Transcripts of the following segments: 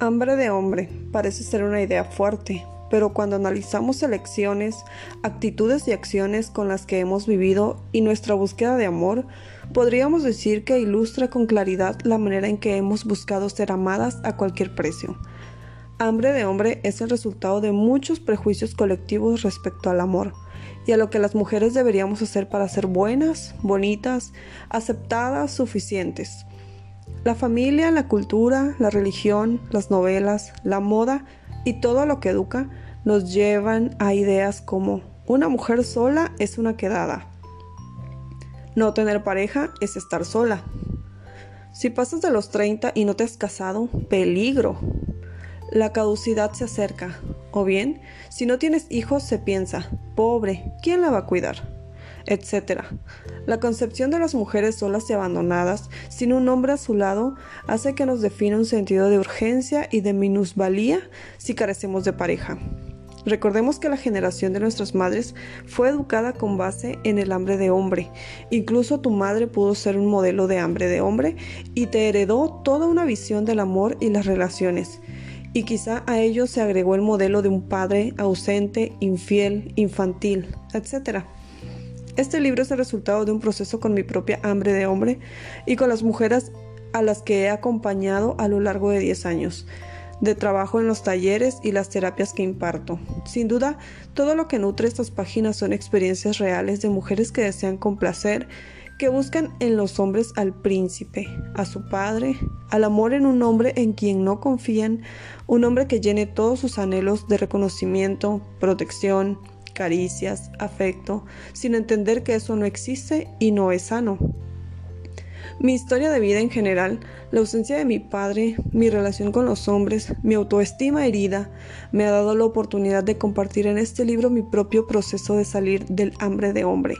Hambre de hombre parece ser una idea fuerte, pero cuando analizamos elecciones, actitudes y acciones con las que hemos vivido y nuestra búsqueda de amor, podríamos decir que ilustra con claridad la manera en que hemos buscado ser amadas a cualquier precio. Hambre de hombre es el resultado de muchos prejuicios colectivos respecto al amor y a lo que las mujeres deberíamos hacer para ser buenas, bonitas, aceptadas, suficientes. La familia, la cultura, la religión, las novelas, la moda y todo lo que educa nos llevan a ideas como una mujer sola es una quedada. No tener pareja es estar sola. Si pasas de los 30 y no te has casado, peligro. La caducidad se acerca. O bien, si no tienes hijos, se piensa, pobre, ¿quién la va a cuidar? Etc. La concepción de las mujeres solas y abandonadas, sin un hombre a su lado, hace que nos defina un sentido de urgencia y de minusvalía si carecemos de pareja. Recordemos que la generación de nuestras madres fue educada con base en el hambre de hombre. Incluso tu madre pudo ser un modelo de hambre de hombre y te heredó toda una visión del amor y las relaciones. Y quizá a ello se agregó el modelo de un padre ausente, infiel, infantil, etc. Este libro es el resultado de un proceso con mi propia hambre de hombre y con las mujeres a las que he acompañado a lo largo de 10 años de trabajo en los talleres y las terapias que imparto. Sin duda, todo lo que nutre estas páginas son experiencias reales de mujeres que desean complacer, que buscan en los hombres al príncipe, a su padre, al amor en un hombre en quien no confían, un hombre que llene todos sus anhelos de reconocimiento, protección, caricias, afecto, sin entender que eso no existe y no es sano. Mi historia de vida en general, la ausencia de mi padre, mi relación con los hombres, mi autoestima herida, me ha dado la oportunidad de compartir en este libro mi propio proceso de salir del hambre de hombre.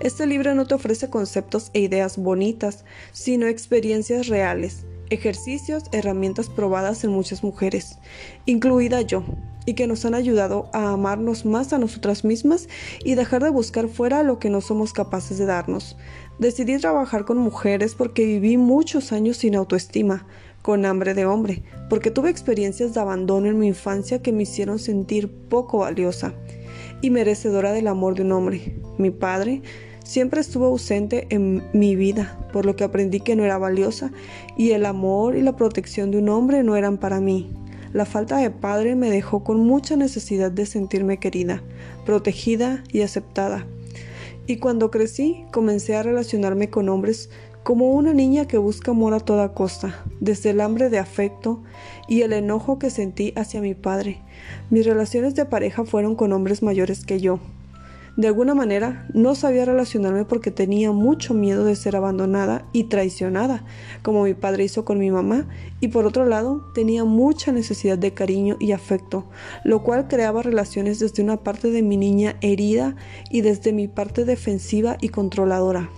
Este libro no te ofrece conceptos e ideas bonitas, sino experiencias reales, ejercicios, herramientas probadas en muchas mujeres, incluida yo, y que nos han ayudado a amarnos más a nosotras mismas y dejar de buscar fuera lo que no somos capaces de darnos. Decidí trabajar con mujeres porque viví muchos años sin autoestima, con hambre de hombre, porque tuve experiencias de abandono en mi infancia que me hicieron sentir poco valiosa y merecedora del amor de un hombre. Mi padre siempre estuvo ausente en mi vida, por lo que aprendí que no era valiosa y el amor y la protección de un hombre no eran para mí. La falta de padre me dejó con mucha necesidad de sentirme querida, protegida y aceptada. Y cuando crecí, comencé a relacionarme con hombres como una niña que busca amor a toda costa, desde el hambre de afecto y el enojo que sentí hacia mi padre. Mis relaciones de pareja fueron con hombres mayores que yo, de alguna manera, no sabía relacionarme porque tenía mucho miedo de ser abandonada y traicionada, como mi padre hizo con mi mamá, y por otro lado, tenía mucha necesidad de cariño y afecto, lo cual creaba relaciones desde una parte de mi niña herida y desde mi parte defensiva y controladora.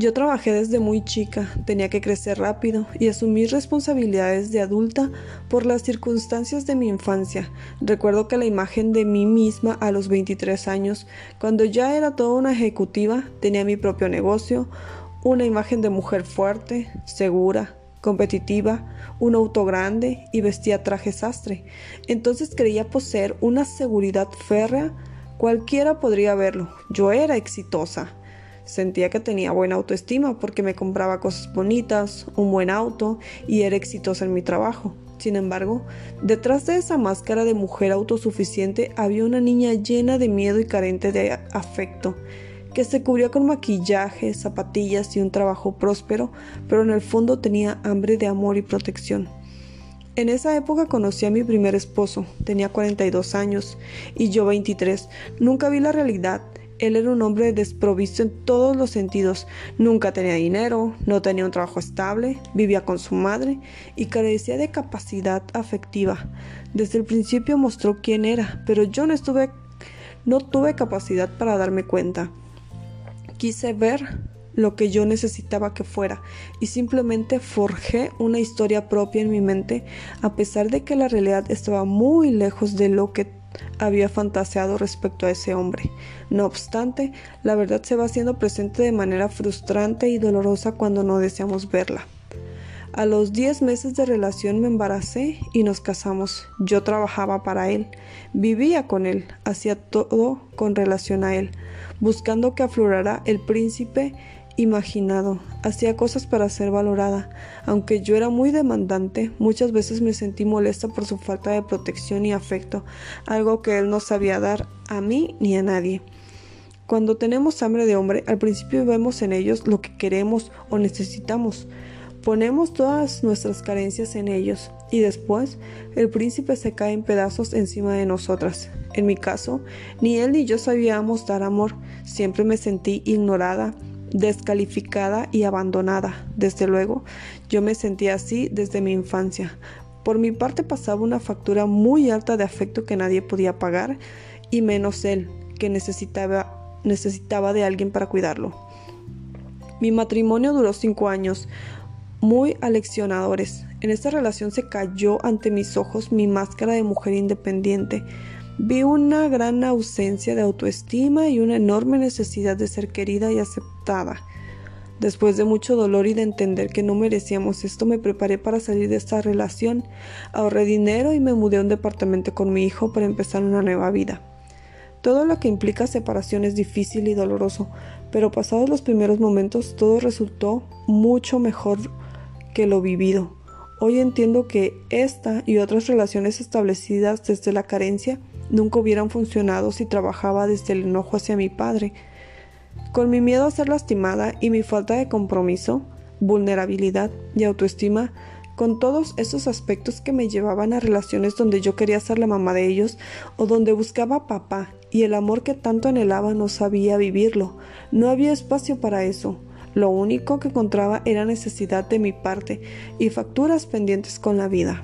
Yo trabajé desde muy chica, tenía que crecer rápido y asumir responsabilidades de adulta por las circunstancias de mi infancia. Recuerdo que la imagen de mí misma a los 23 años, cuando ya era toda una ejecutiva, tenía mi propio negocio, una imagen de mujer fuerte, segura, competitiva, un auto grande y vestía traje sastre. Entonces creía poseer una seguridad férrea. Cualquiera podría verlo. Yo era exitosa. Sentía que tenía buena autoestima porque me compraba cosas bonitas, un buen auto y era exitosa en mi trabajo. Sin embargo, detrás de esa máscara de mujer autosuficiente había una niña llena de miedo y carente de afecto, que se cubría con maquillaje, zapatillas y un trabajo próspero, pero en el fondo tenía hambre de amor y protección. En esa época conocí a mi primer esposo, tenía 42 años y yo 23. Nunca vi la realidad él era un hombre desprovisto en todos los sentidos. Nunca tenía dinero, no tenía un trabajo estable, vivía con su madre y carecía de capacidad afectiva. Desde el principio mostró quién era, pero yo no no tuve capacidad para darme cuenta. Quise ver lo que yo necesitaba que fuera y simplemente forjé una historia propia en mi mente a pesar de que la realidad estaba muy lejos de lo que había fantaseado respecto a ese hombre. No obstante, la verdad se va haciendo presente de manera frustrante y dolorosa cuando no deseamos verla. A los 10 meses de relación me embaracé y nos casamos. Yo trabajaba para él, vivía con él, hacía todo con relación a él, buscando que aflorara el príncipe imaginado, hacía cosas para ser valorada. Aunque yo era muy demandante, muchas veces me sentí molesta por su falta de protección y afecto, algo que él no sabía dar a mí ni a nadie. Cuando tenemos hambre de hombre, al principio vemos en ellos lo que queremos o necesitamos. Ponemos todas nuestras carencias en ellos y después el príncipe se cae en pedazos encima de nosotras. En mi caso, ni él ni yo sabíamos dar amor. Siempre me sentí ignorada, descalificada y abandonada. Desde luego, yo me sentía así desde mi infancia. Por mi parte pasaba una factura muy alta de afecto que nadie podía pagar y menos él, que necesitaba, necesitaba de alguien para cuidarlo. Mi matrimonio duró cinco años muy aleccionadores. En esta relación se cayó ante mis ojos mi máscara de mujer independiente. Vi una gran ausencia de autoestima y una enorme necesidad de ser querida y aceptada. Después de mucho dolor y de entender que no merecíamos esto, me preparé para salir de esta relación. Ahorré dinero y me mudé a un departamento con mi hijo para empezar una nueva vida. Todo lo que implica separación es difícil y doloroso, pero pasados los primeros momentos todo resultó mucho mejor que lo vivido. Hoy entiendo que esta y otras relaciones establecidas desde la carencia nunca hubieran funcionado si trabajaba desde el enojo hacia mi padre. Con mi miedo a ser lastimada y mi falta de compromiso, vulnerabilidad y autoestima, con todos esos aspectos que me llevaban a relaciones donde yo quería ser la mamá de ellos o donde buscaba papá y el amor que tanto anhelaba no sabía vivirlo. No había espacio para eso. Lo único que encontraba era necesidad de mi parte y facturas pendientes con la vida.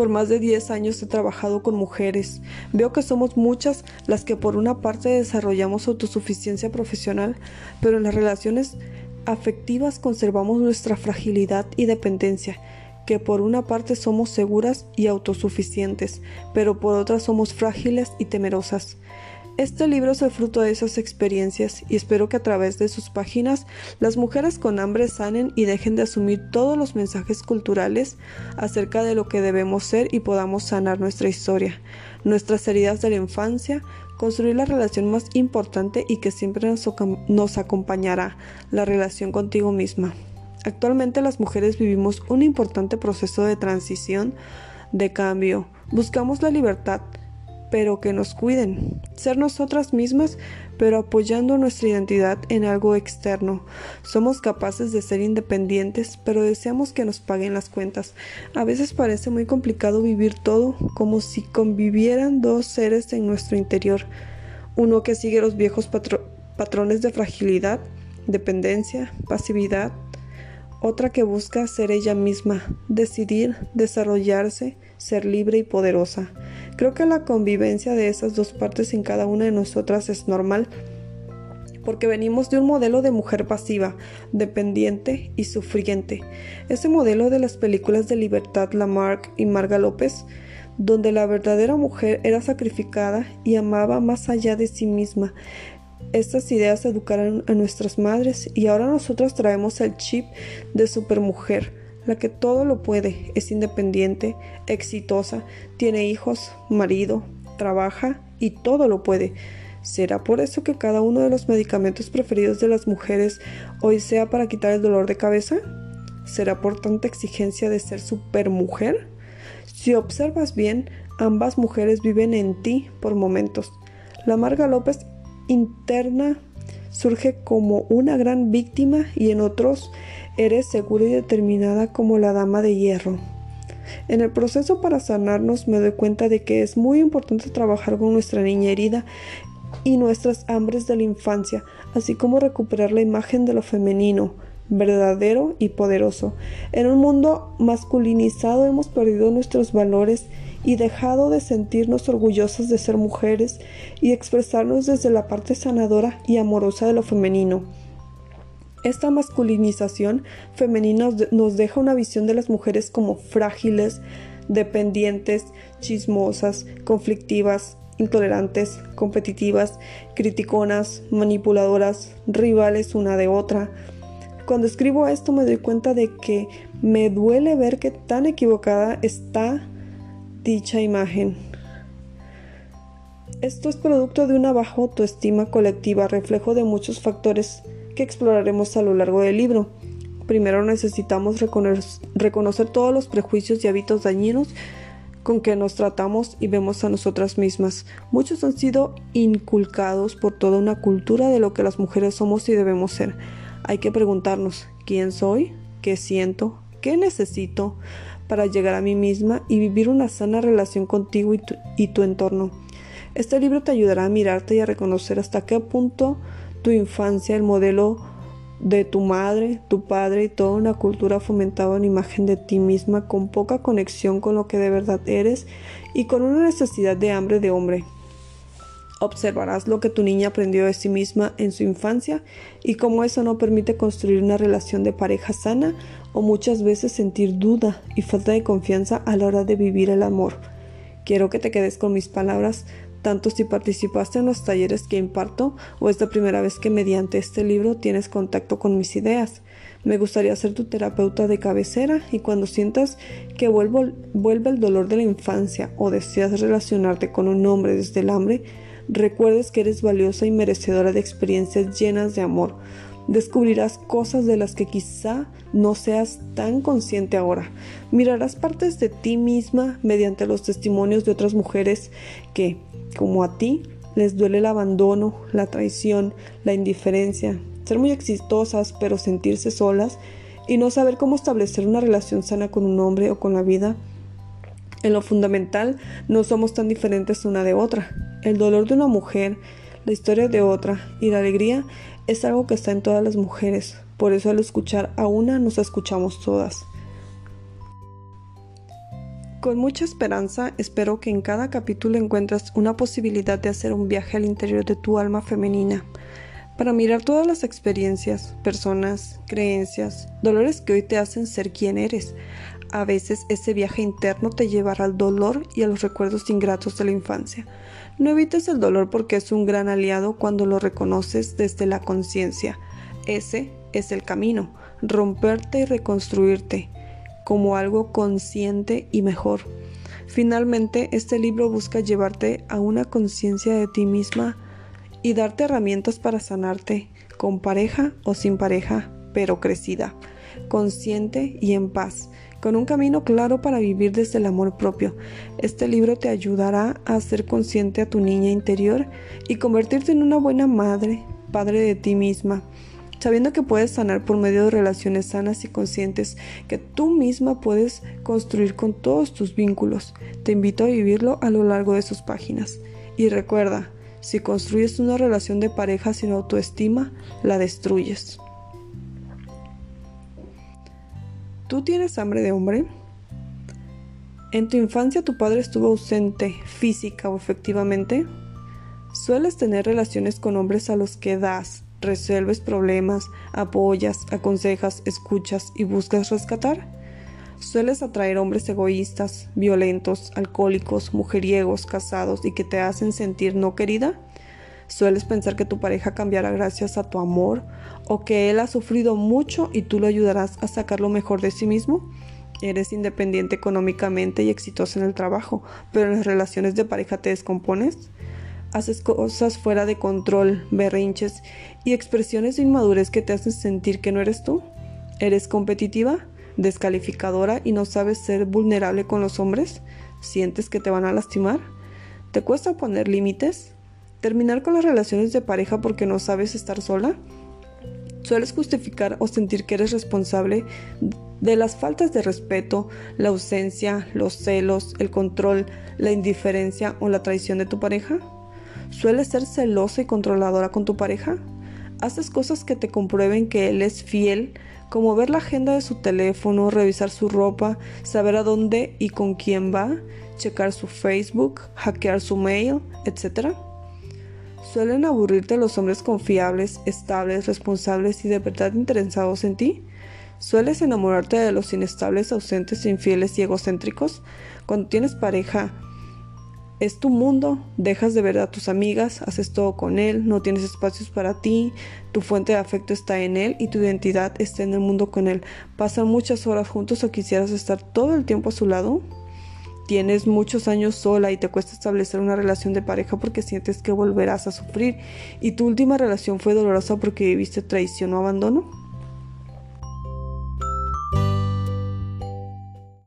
Por más de 10 años he trabajado con mujeres. Veo que somos muchas las que por una parte desarrollamos autosuficiencia profesional, pero en las relaciones afectivas conservamos nuestra fragilidad y dependencia, que por una parte somos seguras y autosuficientes, pero por otra somos frágiles y temerosas. Este libro es el fruto de esas experiencias y espero que a través de sus páginas las mujeres con hambre sanen y dejen de asumir todos los mensajes culturales acerca de lo que debemos ser y podamos sanar nuestra historia, nuestras heridas de la infancia, construir la relación más importante y que siempre nos, nos acompañará, la relación contigo misma. Actualmente las mujeres vivimos un importante proceso de transición, de cambio. Buscamos la libertad, pero que nos cuiden. Ser nosotras mismas, pero apoyando nuestra identidad en algo externo. Somos capaces de ser independientes, pero deseamos que nos paguen las cuentas. A veces parece muy complicado vivir todo como si convivieran dos seres en nuestro interior. Uno que sigue los viejos patrones de fragilidad, dependencia, pasividad. Otra que busca ser ella misma, decidir, desarrollarse, ser libre y poderosa. Creo que la convivencia de esas dos partes en cada una de nosotras es normal, porque venimos de un modelo de mujer pasiva, dependiente y sufriente. Ese modelo de las películas de Libertad Lamarck y Marga López, donde la verdadera mujer era sacrificada y amaba más allá de sí misma. Estas ideas educaron a nuestras madres y ahora nosotras traemos el chip de supermujer la que todo lo puede, es independiente, exitosa, tiene hijos, marido, trabaja y todo lo puede. ¿Será por eso que cada uno de los medicamentos preferidos de las mujeres hoy sea para quitar el dolor de cabeza? ¿Será por tanta exigencia de ser supermujer? Si observas bien, ambas mujeres viven en ti por momentos. La Marga López interna surge como una gran víctima y en otros eres segura y determinada como la dama de hierro. En el proceso para sanarnos me doy cuenta de que es muy importante trabajar con nuestra niña herida y nuestras hambres de la infancia, así como recuperar la imagen de lo femenino, verdadero y poderoso. En un mundo masculinizado hemos perdido nuestros valores y dejado de sentirnos orgullosas de ser mujeres y expresarnos desde la parte sanadora y amorosa de lo femenino. Esta masculinización femenina nos deja una visión de las mujeres como frágiles, dependientes, chismosas, conflictivas, intolerantes, competitivas, criticonas, manipuladoras, rivales una de otra, Cuando escribo esto me doy cuenta de que me duele ver que tan equivocada está dicha imagen. Esto es producto de una baja autoestima colectiva, reflejo de muchos factores exploraremos a lo largo del libro. Primero necesitamos reconocer todos los prejuicios y hábitos dañinos con que nos tratamos y vemos a nosotras mismas. Muchos han sido inculcados por toda una cultura de lo que las mujeres somos y debemos ser. Hay que preguntarnos, ¿quién soy? ¿Qué siento? ¿Qué necesito para llegar a mí misma y vivir una sana relación contigo y tu entorno? Este libro te ayudará a mirarte y a reconocer hasta qué punto tu infancia, el modelo de tu madre, tu padre y toda una cultura fomentaba una imagen de ti misma con poca conexión con lo que de verdad eres y con una necesidad de hambre de hombre. Observarás lo que tu niña aprendió de sí misma en su infancia y cómo eso no permite construir una relación de pareja sana o muchas veces sentir duda y falta de confianza a la hora de vivir el amor. Quiero que te quedes con mis palabras tanto si participaste en los talleres que imparto o es la primera vez que mediante este libro tienes contacto con mis ideas. Me gustaría ser tu terapeuta de cabecera y cuando sientas que vuelve el dolor de la infancia o deseas relacionarte con un hombre desde el hambre, recuerdes que eres valiosa y merecedora de experiencias llenas de amor. Descubrirás cosas de las que quizá no seas tan consciente ahora. Mirarás partes de ti misma mediante los testimonios de otras mujeres que, como a ti, les duele el abandono, la traición, la indiferencia, ser muy exitosas pero sentirse solas y no saber cómo establecer una relación sana con un hombre o con la vida. En lo fundamental, no somos tan diferentes una de otra. El dolor de una mujer, la historia de otra y la alegría es algo que está en todas las mujeres. Por eso al escuchar a una nos escuchamos todas. Con mucha esperanza espero que en cada capítulo encuentres una posibilidad de hacer un viaje al interior de tu alma femenina, para mirar todas las experiencias, personas, creencias, dolores que hoy te hacen ser quien eres. A veces ese viaje interno te llevará al dolor y a los recuerdos ingratos de la infancia. No evites el dolor porque es un gran aliado cuando lo reconoces desde la conciencia. Ese es el camino, romperte y reconstruirte como algo consciente y mejor. Finalmente, este libro busca llevarte a una conciencia de ti misma y darte herramientas para sanarte, con pareja o sin pareja, pero crecida, consciente y en paz, con un camino claro para vivir desde el amor propio. Este libro te ayudará a ser consciente a tu niña interior y convertirte en una buena madre, padre de ti misma sabiendo que puedes sanar por medio de relaciones sanas y conscientes que tú misma puedes construir con todos tus vínculos. Te invito a vivirlo a lo largo de sus páginas. Y recuerda, si construyes una relación de pareja sin autoestima, la destruyes. ¿Tú tienes hambre de hombre? ¿En tu infancia tu padre estuvo ausente física o efectivamente? ¿Sueles tener relaciones con hombres a los que das, resuelves problemas, apoyas, aconsejas, escuchas y buscas rescatar? Sueles atraer hombres egoístas, violentos, alcohólicos, mujeriegos, casados y que te hacen sentir no querida? ¿Sueles pensar que tu pareja cambiará gracias a tu amor o que él ha sufrido mucho y tú lo ayudarás a sacar lo mejor de sí mismo? Eres independiente económicamente y exitosa en el trabajo, pero en las relaciones de pareja te descompones? Haces cosas fuera de control, berrinches y expresiones de inmadurez que te hacen sentir que no eres tú. ¿Eres competitiva, descalificadora y no sabes ser vulnerable con los hombres? ¿Sientes que te van a lastimar? ¿Te cuesta poner límites? ¿Terminar con las relaciones de pareja porque no sabes estar sola? ¿Sueles justificar o sentir que eres responsable de las faltas de respeto, la ausencia, los celos, el control, la indiferencia o la traición de tu pareja? ¿Sueles ser celosa y controladora con tu pareja? ¿Haces cosas que te comprueben que él es fiel, como ver la agenda de su teléfono, revisar su ropa, saber a dónde y con quién va, checar su Facebook, hackear su mail, etc.? ¿Suelen aburrirte los hombres confiables, estables, responsables y de verdad interesados en ti? ¿Sueles enamorarte de los inestables, ausentes, infieles y egocéntricos? Cuando tienes pareja, es tu mundo, dejas de ver a tus amigas, haces todo con él, no tienes espacios para ti, tu fuente de afecto está en él y tu identidad está en el mundo con él. Pasan muchas horas juntos o quisieras estar todo el tiempo a su lado. Tienes muchos años sola y te cuesta establecer una relación de pareja porque sientes que volverás a sufrir y tu última relación fue dolorosa porque viviste traición o abandono.